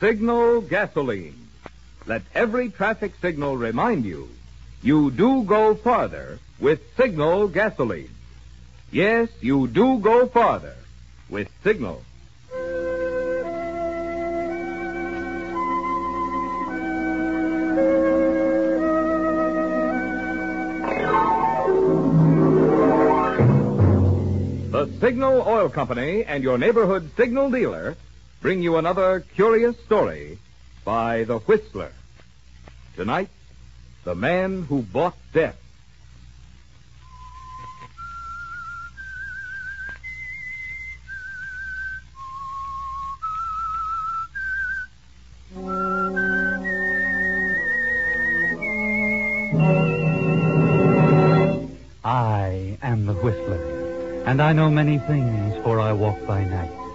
Signal gasoline. Let every traffic signal remind you you do go farther with Signal gasoline. Yes, you do go farther with Signal. The Signal Oil Company and your neighborhood signal dealer bring you another curious story by The Whistler. Tonight, The Man Who Bought Death. I am the Whistler, and I know many things, for I walk by night.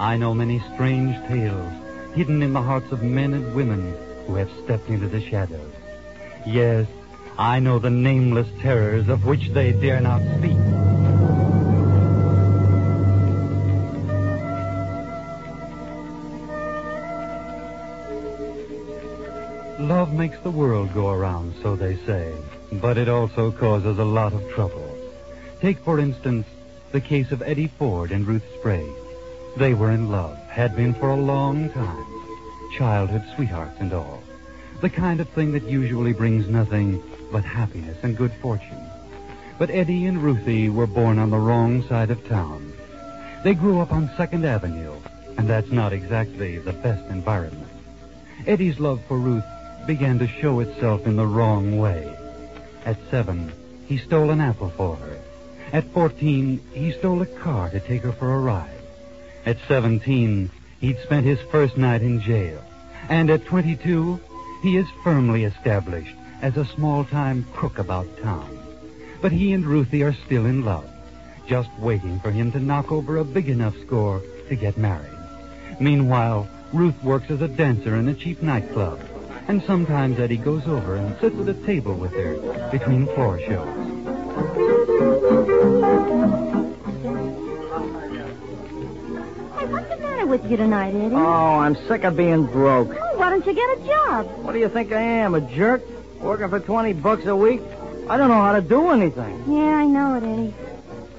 I know many strange tales hidden in the hearts of men and women who have stepped into the shadows. Yes, I know the nameless terrors of which they dare not speak. Love makes the world go around, so they say, but it also causes a lot of trouble. Take, for instance, the case of Eddie Ford and Ruth Sprague. They were in love, had been for a long time. Childhood sweethearts and all. The kind of thing that usually brings nothing but happiness and good fortune. But Eddie and Ruthie were born on the wrong side of town. They grew up on Second Avenue, and that's not exactly the best environment. Eddie's love for Ruth began to show itself in the wrong way. At seven, he stole an apple for her. At 14, he stole a car to take her for a ride. At 17, he'd spent his first night in jail. And at 22, he is firmly established as a small-time crook about town. But he and Ruthie are still in love, just waiting for him to knock over a big enough score to get married. Meanwhile, Ruth works as a dancer in a cheap nightclub. And sometimes Eddie goes over and sits at a table with her between floor shows. With you tonight, Eddie? Oh, I'm sick of being broke. Oh, why don't you get a job? What do you think I am, a jerk? Working for 20 bucks a week? I don't know how to do anything. Yeah, I know it, Eddie.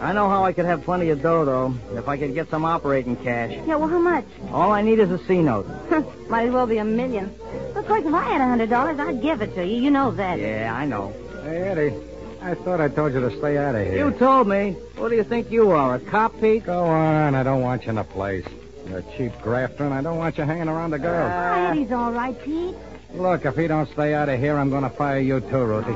I know how I could have plenty of dough, though, if I could get some operating cash. Yeah, well, how much? All I need is a C note. Might as well be a million. Looks like if I had a hundred dollars, I'd give it to you. You know that. Yeah, I know. Hey, Eddie. I thought I told you to stay out of here. You told me. What do you think you are, a cop, Pete? Go on. I don't want you in the place. You're a cheap grafter, and I don't want you hanging around the girls. Oh, Eddie's all right, Pete. Look, if he don't stay out of here, I'm going to fire you too, Ruthie.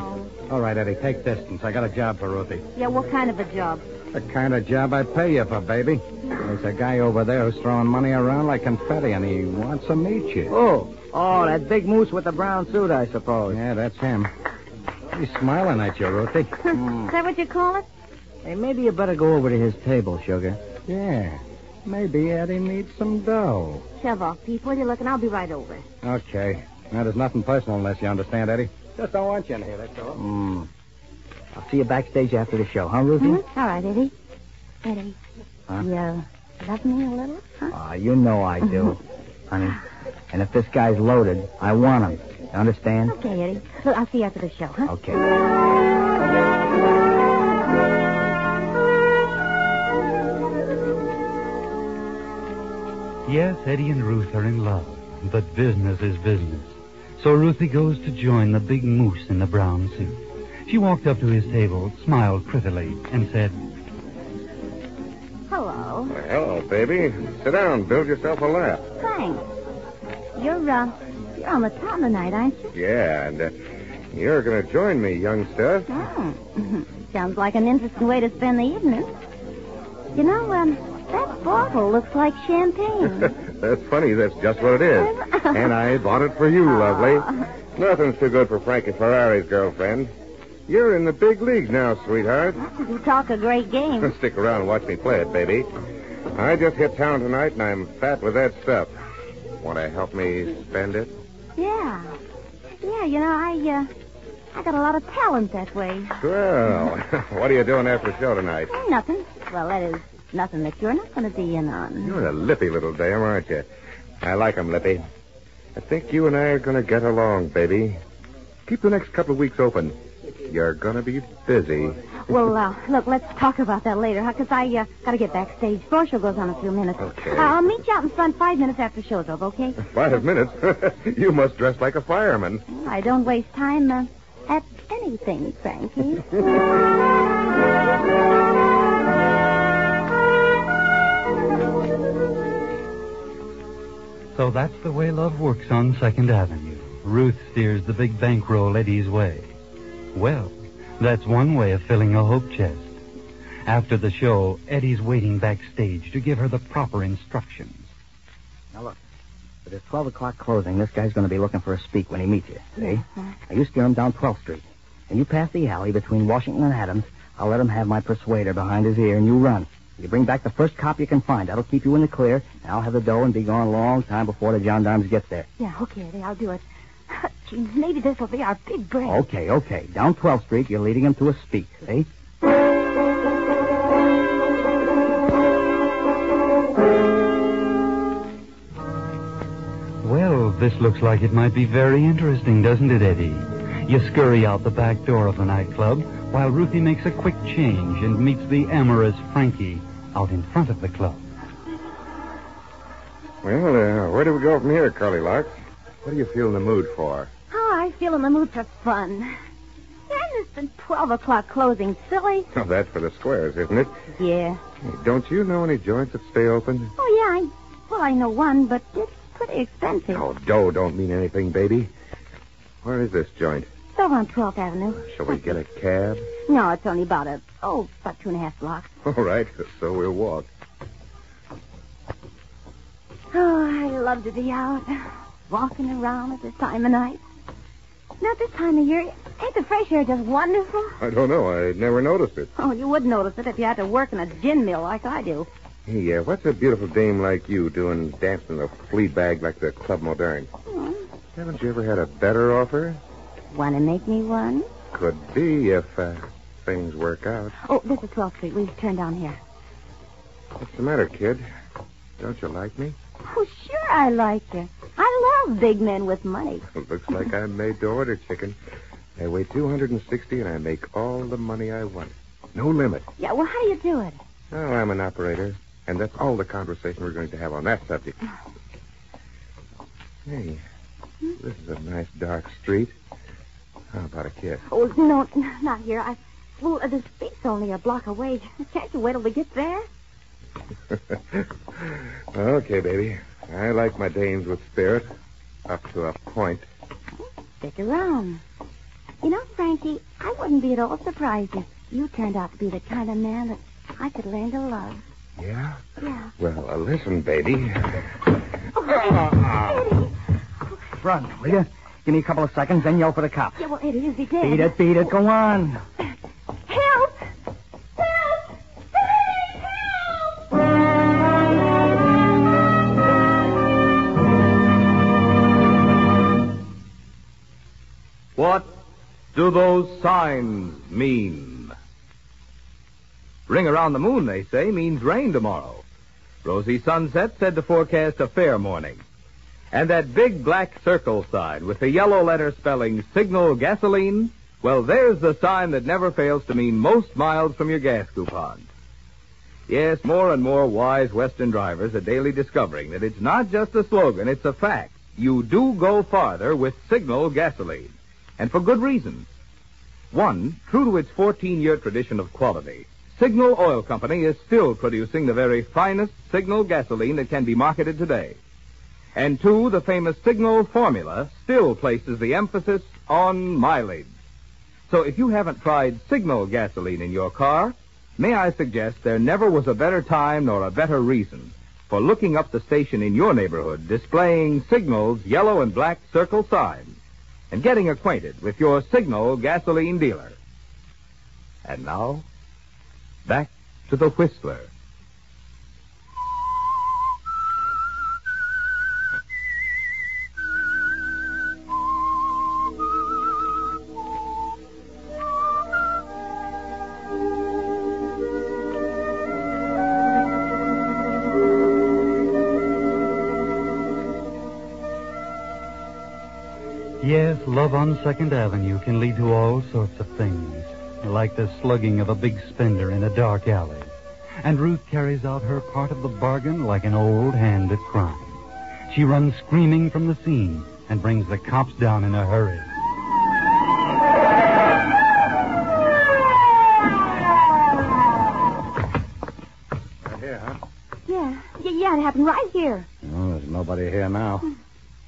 All right, Eddie, take distance. I got a job for Ruthie. Yeah, what kind of a job? The kind of job I pay you for, baby. There's a guy over there who's throwing money around like confetti, and he wants to meet you. Oh, oh, that big moose with the brown suit, I suppose. Yeah, that's him. He's smiling at you, Ruthie. Is that what you call it? Hey, maybe you better go over to his table, Sugar. Yeah. Maybe Eddie needs some dough. Shove off, Pete. Will you looking? I'll be right over. Okay. Now, there's nothing personal unless you understand, Eddie. Just don't want you in here, that's all. Hmm. I'll see you backstage after the show, huh, Ruthie? Hmm? All right, Eddie. Eddie. Huh? You uh, love me a little, huh? Ah, you know I do, honey. And if this guy's loaded, I want him. You understand? Okay, Eddie. Look, I'll see you after the show, huh? Okay. Yes, Eddie and Ruth are in love, but business is business. So Ruthie goes to join the big moose in the brown suit. She walked up to his table, smiled prettily, and said, Hello. Hello, baby. Sit down. Build yourself a laugh. Thanks. You're, uh, you're on the town tonight, aren't you? Yeah, and uh, you're going to join me, youngster. Oh. Sounds like an interesting way to spend the evening. You know, um, that bottle looks like champagne. That's funny. That's just what it is. and I bought it for you, lovely. Nothing's too good for Frankie Ferrari's girlfriend. You're in the big leagues now, sweetheart. you talk a great game. Stick around and watch me play it, baby. I just hit town tonight, and I'm fat with that stuff. Want to help me spend it? Yeah. Yeah, you know, I, uh, I got a lot of talent that way. Well, what are you doing after the show tonight? Oh, nothing. Well, that is nothing that you're not going to be in on. You're a lippy little dame, aren't you? I like 'em, Lippy. I think you and I are going to get along, baby. Keep the next couple of weeks open. You're going to be busy. Well, uh, look, let's talk about that later, huh? Because I uh, got to get backstage. Floor show goes on in a few minutes. Okay. Uh, I'll meet you out in front five minutes after show's over, okay? Five minutes? you must dress like a fireman. I don't waste time uh, at anything, Frankie. So that's the way love works on Second Avenue. Ruth steers the big bankroll Eddie's way. Well, that's one way of filling a hope chest. After the show, Eddie's waiting backstage to give her the proper instructions. Now look, for this 12 o'clock closing, this guy's going to be looking for a speak when he meets you. See? Mm-hmm. Now you steer him down 12th Street. And you pass the alley between Washington and Adams. I'll let him have my persuader behind his ear, and you run. You bring back the first cop you can find. That'll keep you in the clear, and I'll have the dough and be gone a long time before the gendarmes get there. yeah, okay, Eddie, I'll do it. Gee, maybe this will be our big break. Okay, okay. Down 12th Street, you're leading him to a speak, see? Well, this looks like it might be very interesting, doesn't it, Eddie? You scurry out the back door of the nightclub while Ruthie makes a quick change and meets the amorous Frankie out in front of the club. Well, uh, where do we go from here, Curly Locks? What do you feel in the mood for? Oh, I feel in the mood for fun. Isn't this the 12 o'clock closing silly? Oh, that's for the squares, isn't it? Yeah. Hey, don't you know any joints that stay open? Oh, yeah, I, well, I know one, but it's pretty expensive. Oh, dough don't mean anything, baby. Where is this joint? Over on 12th Avenue. Shall we get a cab? No, it's only about a, oh, about two and a half blocks. All right, so we'll walk. Oh, I love to be out, walking around at this time of night. Not this time of year. Ain't the fresh air just wonderful? I don't know. I never noticed it. Oh, you would notice it if you had to work in a gin mill like I do. Hey, uh, what's a beautiful dame like you doing dancing a flea bag like the Club Moderne? Hmm. Haven't you ever had a better offer? Want to make me one? Could be if uh, things work out. Oh, this is 12th Street. We turn down here. What's the matter, kid? Don't you like me? Oh, sure I like you. I love big men with money. It looks like I'm made to order, chicken. I weigh 260 and I make all the money I want. No limit. Yeah, well, how do you do it? Oh, I'm an operator, and that's all the conversation we're going to have on that subject. Hey, this is a nice dark street. How about a kiss? Oh, no, not here. I, well, uh, the speak's only a block away. Can't you wait till we get there? okay, baby. I like my dames with spirit, up to a point. Stick around. You know, Frankie, I wouldn't be at all surprised if you turned out to be the kind of man that I could learn to love. Yeah? Yeah. Well, uh, listen, baby. Eddie. Run, will you? Give me a couple of seconds, then yell for the cops. Yeah, well, Eddie, is he dead? Beat it, beat it, go on. Help! Help! Help! What do those signs mean? Ring around the moon, they say, means rain tomorrow. Rosy sunset said to forecast a fair morning. And that big black circle sign with the yellow letter spelling signal gasoline, well, there's the sign that never fails to mean most miles from your gas coupon. Yes, more and more wise Western drivers are daily discovering that it's not just a slogan, it's a fact. You do go farther with Signal gasoline. And for good reasons. One, true to its 14-year tradition of quality, Signal Oil Company is still producing the very finest Signal gasoline that can be marketed today. And two, the famous Signal formula still places the emphasis on mileage. So if you haven't tried Signal gasoline in your car, may I suggest there never was a better time nor a better reason for looking up the station in your neighborhood displaying Signal's yellow and black circle sign and getting acquainted with your Signal gasoline dealer. And now, back to the Whistler. Yes, love on Second Avenue can lead to all sorts of things, like the slugging of a big spender in a dark alley. And Ruth carries out her part of the bargain like an old hand at crime. She runs screaming from the scene and brings the cops down in a hurry. Right here, huh? Yeah, yeah, yeah, it happened right here. Oh, there's nobody here now. Hmm.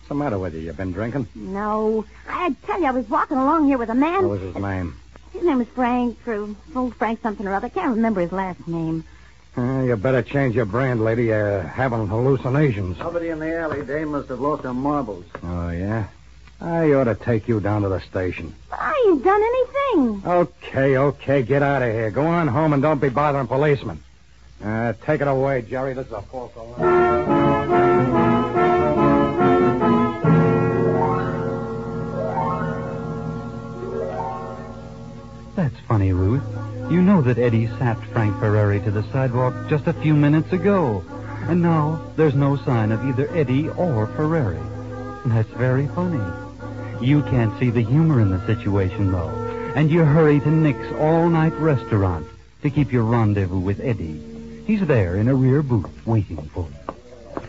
What's the matter with you? You've been drinking? No, I tell you, I was walking along here with a man. What was his name? His name was Frank, or old Frank something or other. I can't remember his last name. Uh, you better change your brand, lady. You're having hallucinations. Somebody in the alley, Dame must have lost her marbles. Oh, yeah? I ought to take you down to the station. I ain't done anything. Okay, okay, get out of here. Go on home and don't be bothering policemen. Uh, take it away, Jerry. This is a false alarm. That's funny, Ruth. You know that Eddie sapped Frank Ferrari to the sidewalk just a few minutes ago. And now there's no sign of either Eddie or Ferrari. That's very funny. You can't see the humor in the situation, though. And you hurry to Nick's all-night restaurant to keep your rendezvous with Eddie. He's there in a rear booth waiting for you.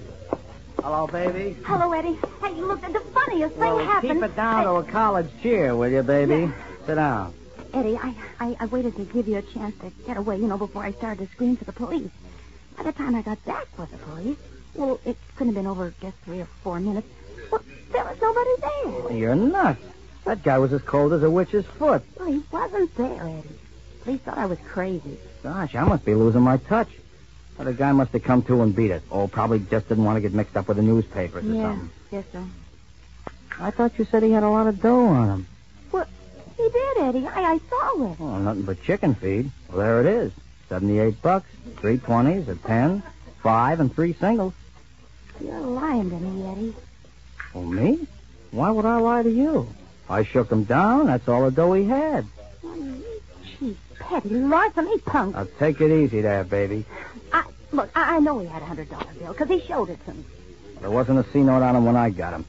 Hello, baby. Hello, Eddie. Hey, look, the funniest thing Well, happened. keep it down to a college cheer, will you, baby? Sit down. Eddie, I, I, I waited to give you a chance to get away, you know, before I started to scream for the police. By the time I got back with the police, well, it couldn't have been over just three or four minutes. Well, there was nobody there. Oh, you're nuts. That guy was as cold as a witch's foot. Well, he wasn't there, Eddie. Police thought I was crazy. Gosh, I must be losing my touch. Well, the guy must have come to and beat it. Oh, probably just didn't want to get mixed up with the newspapers or yeah, something. yes, sir. I thought you said he had a lot of dough on him. He did, Eddie. I, I saw it. Well, nothing but chicken feed. Well, there it is. Seventy-eight bucks, three twenties, a ten, five, and three singles. You're lying to me, Eddie. Well, me? Why would I lie to you? I shook him down. That's all the dough he had. Well, you cheap, petty, larceny punk. Now, take it easy there, baby. I, look, I, I know he had a hundred dollar bill because he showed it to me. There wasn't a C note on him when I got him.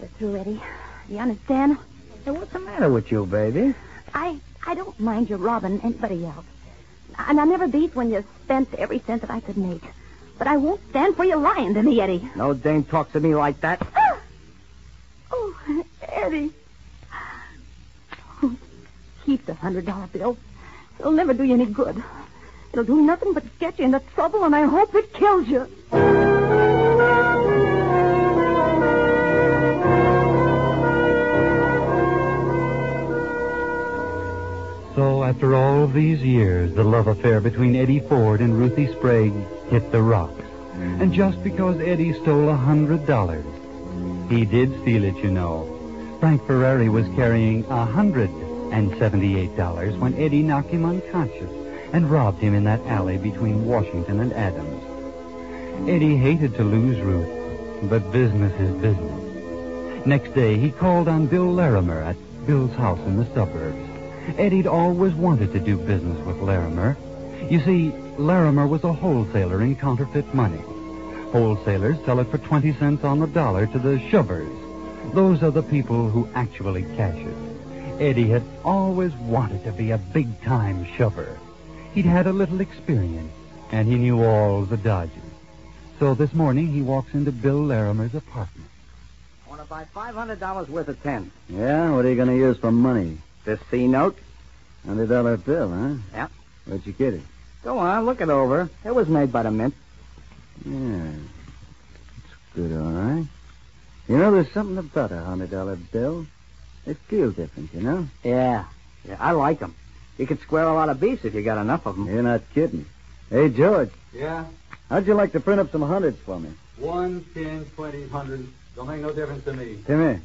We're through, Eddie. You understand? Hey, what's the matter with you, baby? I I don't mind you robbing anybody else. And I never beat when you spent every cent that I could make. But I won't stand for you lying to me, Eddie. No dame talks to me like that. Oh, Eddie. Oh, keep the hundred dollar bill. It'll never do you any good. It'll do nothing but get you into trouble, and I hope it kills you. After all of these years, the love affair between Eddie Ford and Ruthie Sprague hit the rocks. And just because Eddie stole a hundred dollars, he did steal it, you know. Frank Ferrari was carrying a hundred and seventy-eight dollars when Eddie knocked him unconscious and robbed him in that alley between Washington and Adams. Eddie hated to lose Ruth, but business is business. Next day, he called on Bill Larimer at Bill's house in the suburbs. Eddie'd always wanted to do business with Larimer. You see, Larimer was a wholesaler in counterfeit money. Wholesalers sell it for 20 cents on the dollar to the shovers. Those are the people who actually cash it. Eddie had always wanted to be a big-time shover. He'd had a little experience, and he knew all the dodges. So this morning he walks into Bill Larimer's apartment. I want to buy five hundred dollars worth of tents. Yeah? What are you going to use for money? This C note. Hundred dollar bill, huh? Yeah. Where'd you get it? Go on, look it over. It was made by the mint. Yeah. It's good, all right. You know, there's something about a hundred dollar bill. They feel different, you know? Yeah. Yeah, I like 'em. You could square a lot of beefs if you got enough of 'em. You're not kidding. Hey, George, Yeah? how'd you like to print up some hundreds for me? One, ten, twenty, hundred. Don't make no difference to me. Come here.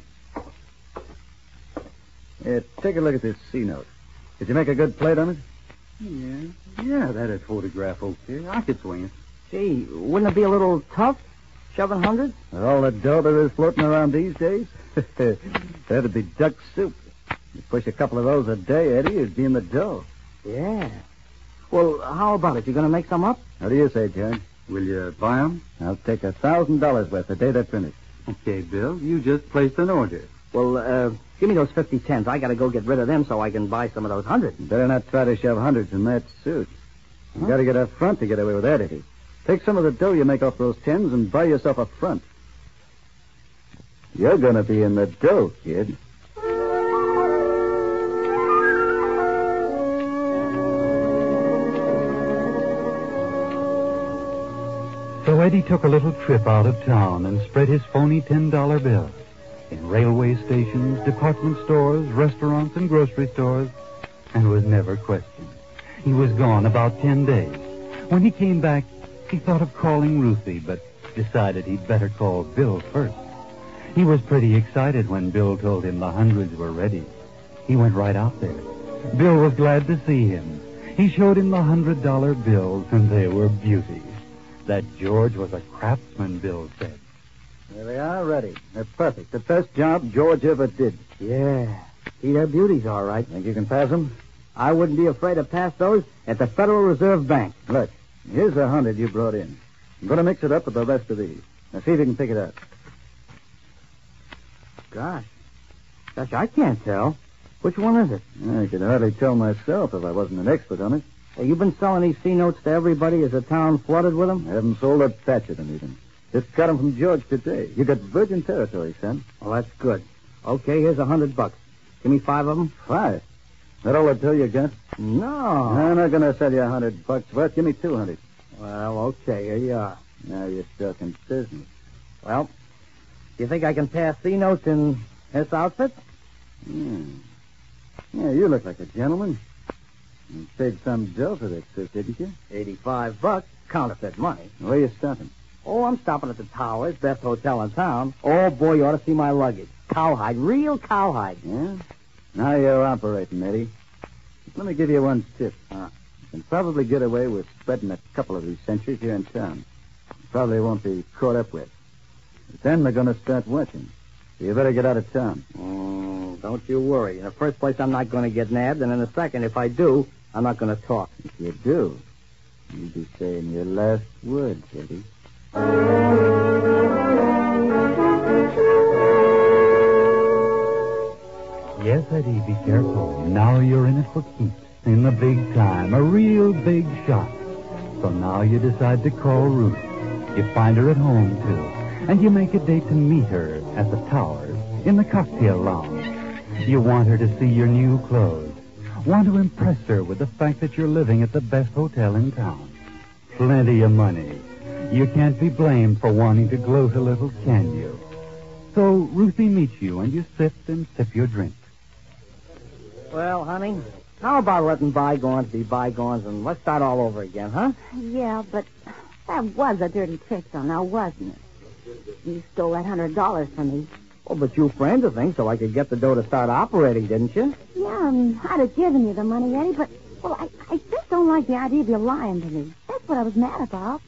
Yeah, take a look at this C note. Did you make a good plate on it? Yeah. Yeah, that'd photograph okay. I could swing it. Gee, wouldn't it be a little tough, shoving hundreds? With all the dough there is floating around these days? That'd be duck soup. You push a couple of those a day, Eddie, you'd be in the dough. Yeah. Well, how about it? You gonna make some up? What do you say, George? Will you buy 'em? I'll take a thousand dollars worth the day they're finished. Okay, Bill. You just placed an order. Well, uh, give me those 50 tens. I gotta go get rid of them so I can buy some of those hundreds. Better not try to shove hundreds in that suit. You Huh? gotta get up front to get away with that, Eddie. Take some of the dough you make off those tens and buy yourself a front. You're gonna be in the dough, kid. So Eddie took a little trip out of town and spread his phony $10 bill in railway stations, department stores, restaurants, and grocery stores, and was never questioned. He was gone about 10 days. When he came back, he thought of calling Ruthie, but decided he'd better call Bill first. He was pretty excited when Bill told him the hundreds were ready. He went right out there. Bill was glad to see him. He showed him the hundred dollar bills, and they were beauties. That George was a craftsman, Bill said. There they are, ready. They're perfect. The best job George ever did. Yeah. See, they're beauties, all right. Think you can pass them? I wouldn't be afraid to pass those at the Federal Reserve Bank. Look, here's a hundred you brought in. I'm going to mix it up with the rest of these. Now see if you can pick it up. Gosh. Gosh, I can't tell. Which one is it? I could hardly tell myself if I wasn't an expert on it. Hey, you been selling these C notes to everybody as the town flooded with them? I haven't sold a patch of them even. Just got them from George today. You got virgin territory, son. Well, that's good. Okay, here's a hundred bucks. Give me five of them. Five. That all I tell you got? No. I'm not going to sell you a hundred bucks worth. Give me two hundred. Well, okay, here you are. Now you're stuck in business. Well, you think I can pass C notes in this outfit? Hmm. Yeah, you look like a gentleman. You paid some dough for suit, didn't you? Eighty-five bucks. Counterfeit money. Where are you stopping? Oh, I'm stopping at the Towers, best hotel in town. Oh, boy, you ought to see my luggage. Cowhide, real cowhide. Yeah? Now you're operating, Eddie. Let me give you one tip. Huh. You can probably get away with spreading a couple of these centuries here in town. You probably won't be caught up with. But then they're going to start watching. So you better get out of town. Mm, don't you worry. In the first place, I'm not going to get nabbed, and in the second, if I do, I'm not going to talk. If you do, you'll be saying your last words, Eddie. Yes, Eddie, be careful. Now you're in it for keeps. In the big time. A real big shot. So now you decide to call Ruth. You find her at home, too. And you make a date to meet her at the Towers in the cocktail lounge. You want her to see your new clothes. Want to impress her with the fact that you're living at the best hotel in town. Plenty of money. You can't be blamed for wanting to gloat a little, can you? So Ruthie meets you, and you sit and sip your drink. Well, honey, how about letting bygones be bygones and let's start all over again, huh? Yeah, but that was a dirty trick, though, now wasn't it? You stole that hundred dollars from me. Oh, but you framed the thing so I could get the dough to start operating, didn't you? Yeah, um, I'd have given you the money, Eddie, but well, I, I just don't like the idea of you lying to me. That's what I was mad about.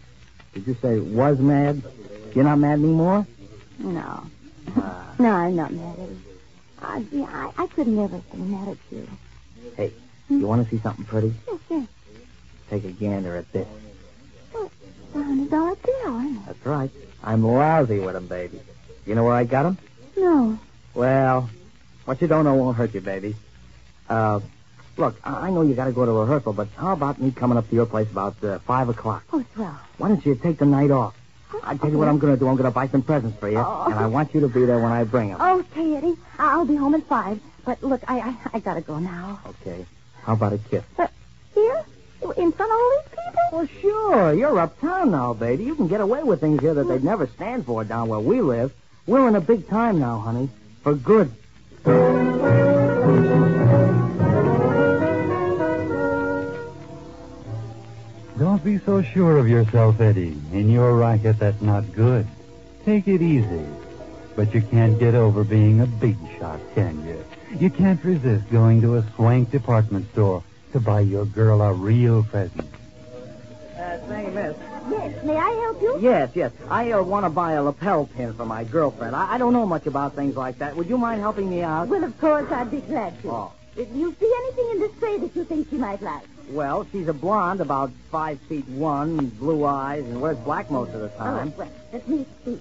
Did you say was mad? You're not mad anymore? No, no, I'm not mad, Eddie. Uh, yeah, I, I could never be mad at you. Hey, you want to see something pretty? Yes, yes. Take a gander at this. Well, it's a hundred dollar bill, isn't it? That's right. I'm lousy with 'em, baby. You know where I got 'em? No. Well, what you don't know won't hurt you, baby. Uh, look, I I know you got to go to rehearsal, but how about me coming up to your place about uh, five o'clock? Oh, swell. Why don't you take the night off? I tell you what I'm going to do. I'm going to buy some presents for you, Oh. and I want you to be there when I bring 'em. Okay, Eddie. I'll be home at five. But look, I I, I gotta go now. Okay. How about a kiss? But here, in front of all these people. Well, sure. You're uptown now, baby. You can get away with things here that they'd never stand for down where we live. We're in a big time now, honey. For good. Don't be so sure of yourself, Eddie. In your racket, that's not good. Take it easy. But you can't get over being a big shot, can you? You can't resist going to a swank department store to buy your girl a real present. Uh, say, miss. Yes, may I help you? Yes, yes. I uh, want to buy a lapel pin for my girlfriend. I, I don't know much about things like that. Would you mind helping me out? Well, of course, I'd be glad to. Oh. If you see anything in this tray that you think she might like? Well, she's a blonde, about five feet one, blue eyes, and wears black most of the Oh, time. well, let me see.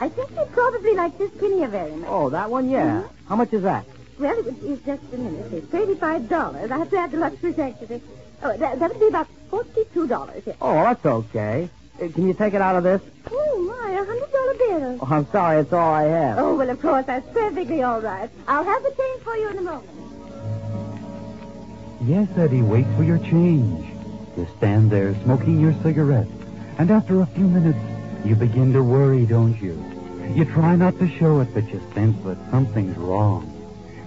I think she'd probably like this pinny very much. Oh, that one, yeah. How much is that? Well, it would be just a minute. It's thirty-five dollars. I have to add the luxury tax to it. Oh, that, that would be about forty-two dollars. Oh, that's okay. Uh, Can you take it out of this? Oh my, a hundred dollar bill. Oh, I'm sorry, it's all I have. Oh well, of course that's perfectly all right. I'll have the change for you in a moment. Yes, Eddie, wait for your change. You stand there smoking your cigarette, and after a few minutes, you begin to worry, don't you? You try not to show it, but you sense that something's wrong.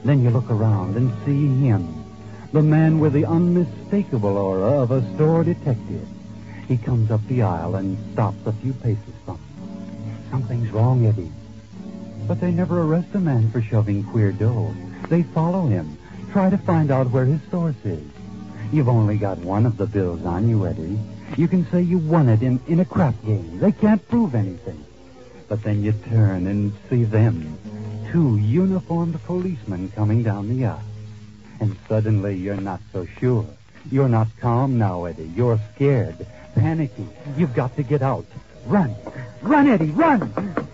Then you look around and see him, the man with the unmistakable aura of a store detective. He comes up the aisle and stops a few paces from him. Something's wrong, Eddie. But they never arrest a man for shoving queer dough. They follow him, try to find out where his source is. You've only got one of the bills on you, Eddie. You can say you won it in, in a crap game. They can't prove anything. But then you turn and see them, two uniformed policemen coming down the aisle. And suddenly you're not so sure. You're not calm now, Eddie. You're scared, panicky. You've got to get out. Run. Run, Eddie, run.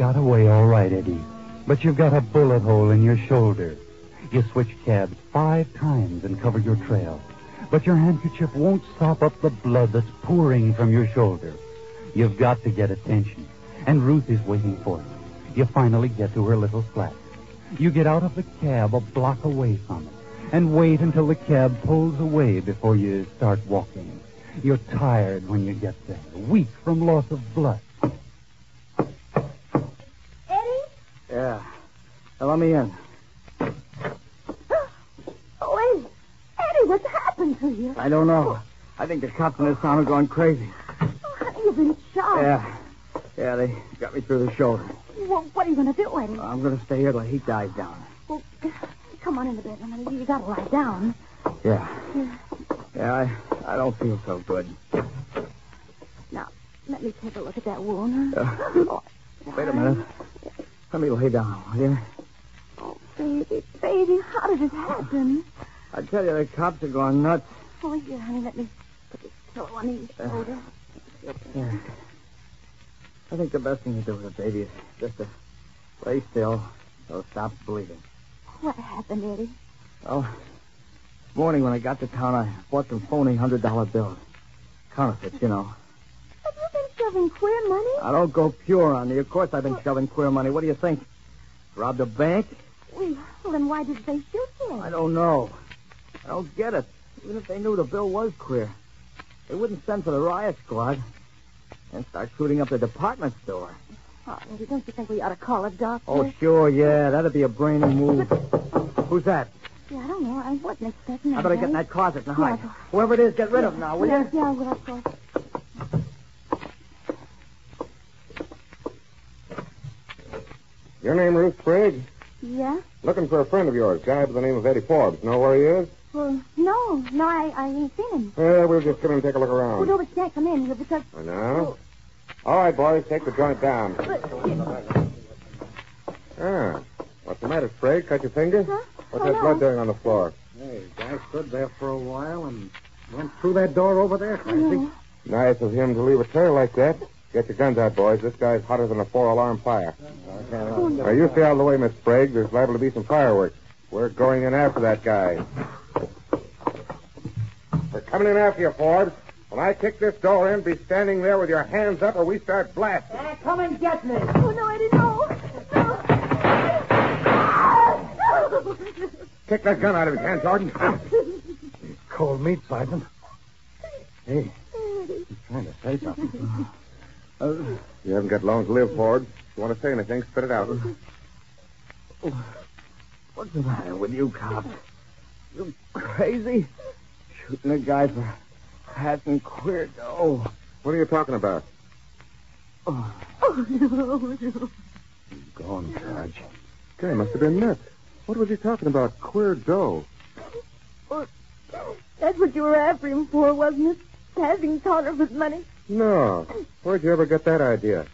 Got away all right, Eddie. But you've got a bullet hole in your shoulder. You switched cabs five times and covered your trail. But your handkerchief won't sop up the blood that's pouring from your shoulder. You've got to get attention. And Ruth is waiting for you. You finally get to her little flat. You get out of the cab a block away from it. And wait until the cab pulls away before you start walking. You're tired when you get there, weak from loss of blood. Eddie? Yeah. Now, let me in. Oh, Eddie. Eddie, what's happened to you? I don't know. I think the cops in this town are going crazy. Oh, honey, you've been shot. Yeah. Yeah, they got me through the shoulder. Well, what are you going to do, Eddie? I'm going to stay here till the heat dies down. Well, come on in the bedroom, honey. You got to lie down. Yeah. Yeah, I, I don't feel so good. Now, let me take a look at that wound. huh? Uh, oh, Wait a minute. Let me lay down, will you? Baby, baby, how did it happen? I tell you, the cops are going nuts. Oh, here, honey, let me put this pillow on your uh, shoulder. Yeah. I think the best thing to do with the baby is just to lay still so it stops bleeding. What happened, Eddie? Oh, this morning when I got to town, I bought some phony $100 bills. Counterfeits, you know. Have you been shoving queer money? I don't go pure on you. Of course I've been shoving queer money. What do you think? Robbed a bank? Well, well, then why did they shoot you? I don't know. I don't get it. Even if they knew the bill was queer, they wouldn't send for the riot squad and start shooting up the department store. Oh, Eddie, don't you think we ought to call a doctor? Oh, sure, yeah. That'd be a brainy move. Who's that? Yeah, I don't know. I wasn't expecting that. I better get in that closet and hide. Yeah. Whoever it is, get rid of him now, will yeah, you? Yeah, well, of course. Your name Ruth Sprague? Yeah? Looking for a friend of yours, guy by the name of Eddie Forbes. Know where he is? Well, no, no, I, I ain't seen him. Well, we'll just sit and take a look Well, around. no, but can't come in here because. I know. All right, boys, take the joint down. Ah, what's the matter, Sprague? Cut your finger? Huh? What's Oh, that no. blood doing on the floor? Hey, guy stood there for a while and went through that door over there, crazy. Nice of him to leave a trail like that. Get your guns out, boys. This guy's hotter than a four-alarm fire. Now, you stay out of the way, Miss Sprague. There's liable to be some fireworks. We're going in after that guy. We're coming in after you, Forbes. When I kick this door in, be standing there with your hands up or we start blasting. come and get me. Oh, no, Eddie, no. No. Kick that gun out of his hand, Jordan. Cold meat, Sergeant. Hey, He's trying to say something. Uh, You haven't got long to live, Forbes. If you want to say anything, spit it out. what's the matter with you, cops? You crazy? Shooting a guy for having queer dough. What are you talking about? Oh, Oh, no, no. Gone, Sarge. Guy must have been nuts. What was he talking about? Queer dough. That's what you were after him for, wasn't it? Having Passing counterfeit money. No. Where'd you ever get that idea?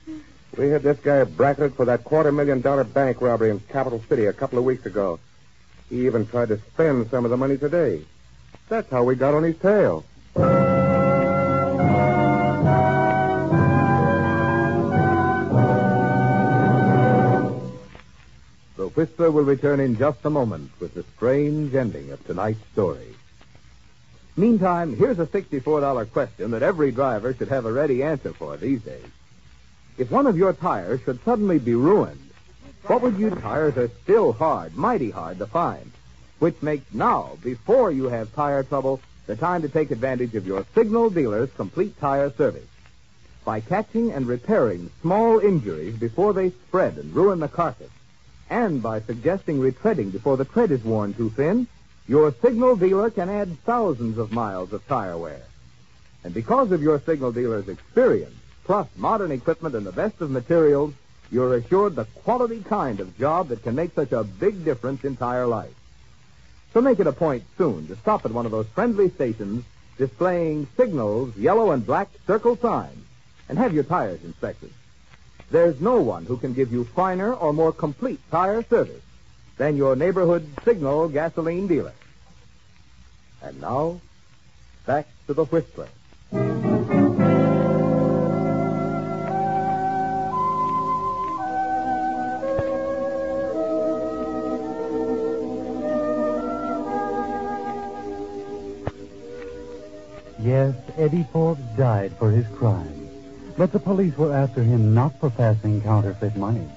We had this guy bracketed for that quarter million dollar bank robbery in Capital City a couple of weeks ago. He even tried to spend some of the money today. That's how we got on his tail. The Whistler will return in just a moment with the strange ending of tonight's story. Meantime, here's a $64 question that every driver should have a ready answer for these days. If one of your tires should suddenly be ruined, what would you tires are still hard, mighty hard to find, which makes now, before you have tire trouble, the time to take advantage of your signal dealer's complete tire service. By catching and repairing small injuries before they spread and ruin the carcass, and by suggesting retreading before the tread is worn too thin, your signal dealer can add thousands of miles of tire wear. And because of your signal dealer's experience, plus modern equipment and the best of materials, you're assured the quality kind of job that can make such a big difference in tire life. So make it a point soon to stop at one of those friendly stations displaying signals, yellow and black circle signs, and have your tires inspected. There's no one who can give you finer or more complete tire service than your neighborhood signal gasoline dealer. And now, back to the Whistler. Yes, Eddie Forbes died for his crime. But the police were after him not for passing counterfeit money,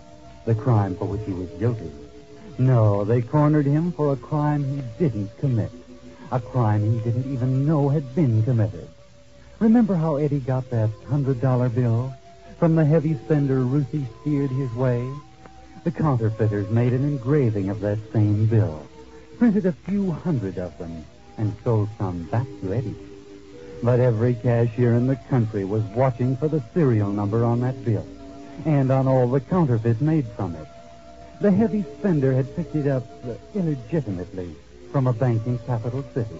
the crime for which he was guilty. No, they cornered him for a crime he didn't commit, a crime he didn't even know had been committed. Remember how Eddie got that hundred dollar bill from the heavy spender Ruthie steered his way? The counterfeiters made an engraving of that same bill, printed a few hundred of them, and sold some back to Eddie. But every cashier in the country was watching for the serial number on that bill and on all the counterfeits made from it. The heavy spender had picked it up uh, illegitimately from a bank in Capital City.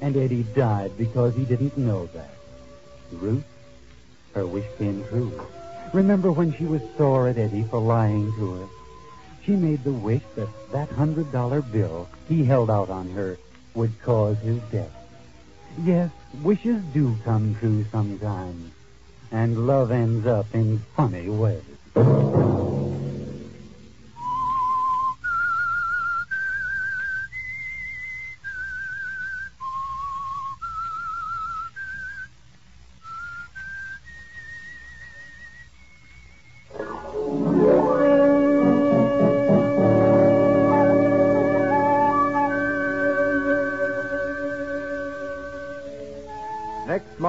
And Eddie died because he didn't know that. Ruth, her wish came true. Remember when she was sore at Eddie for lying to her? She made the wish that that hundred dollar bill he held out on her would cause his death. Yes, wishes do come true sometimes. And love ends up in funny ways.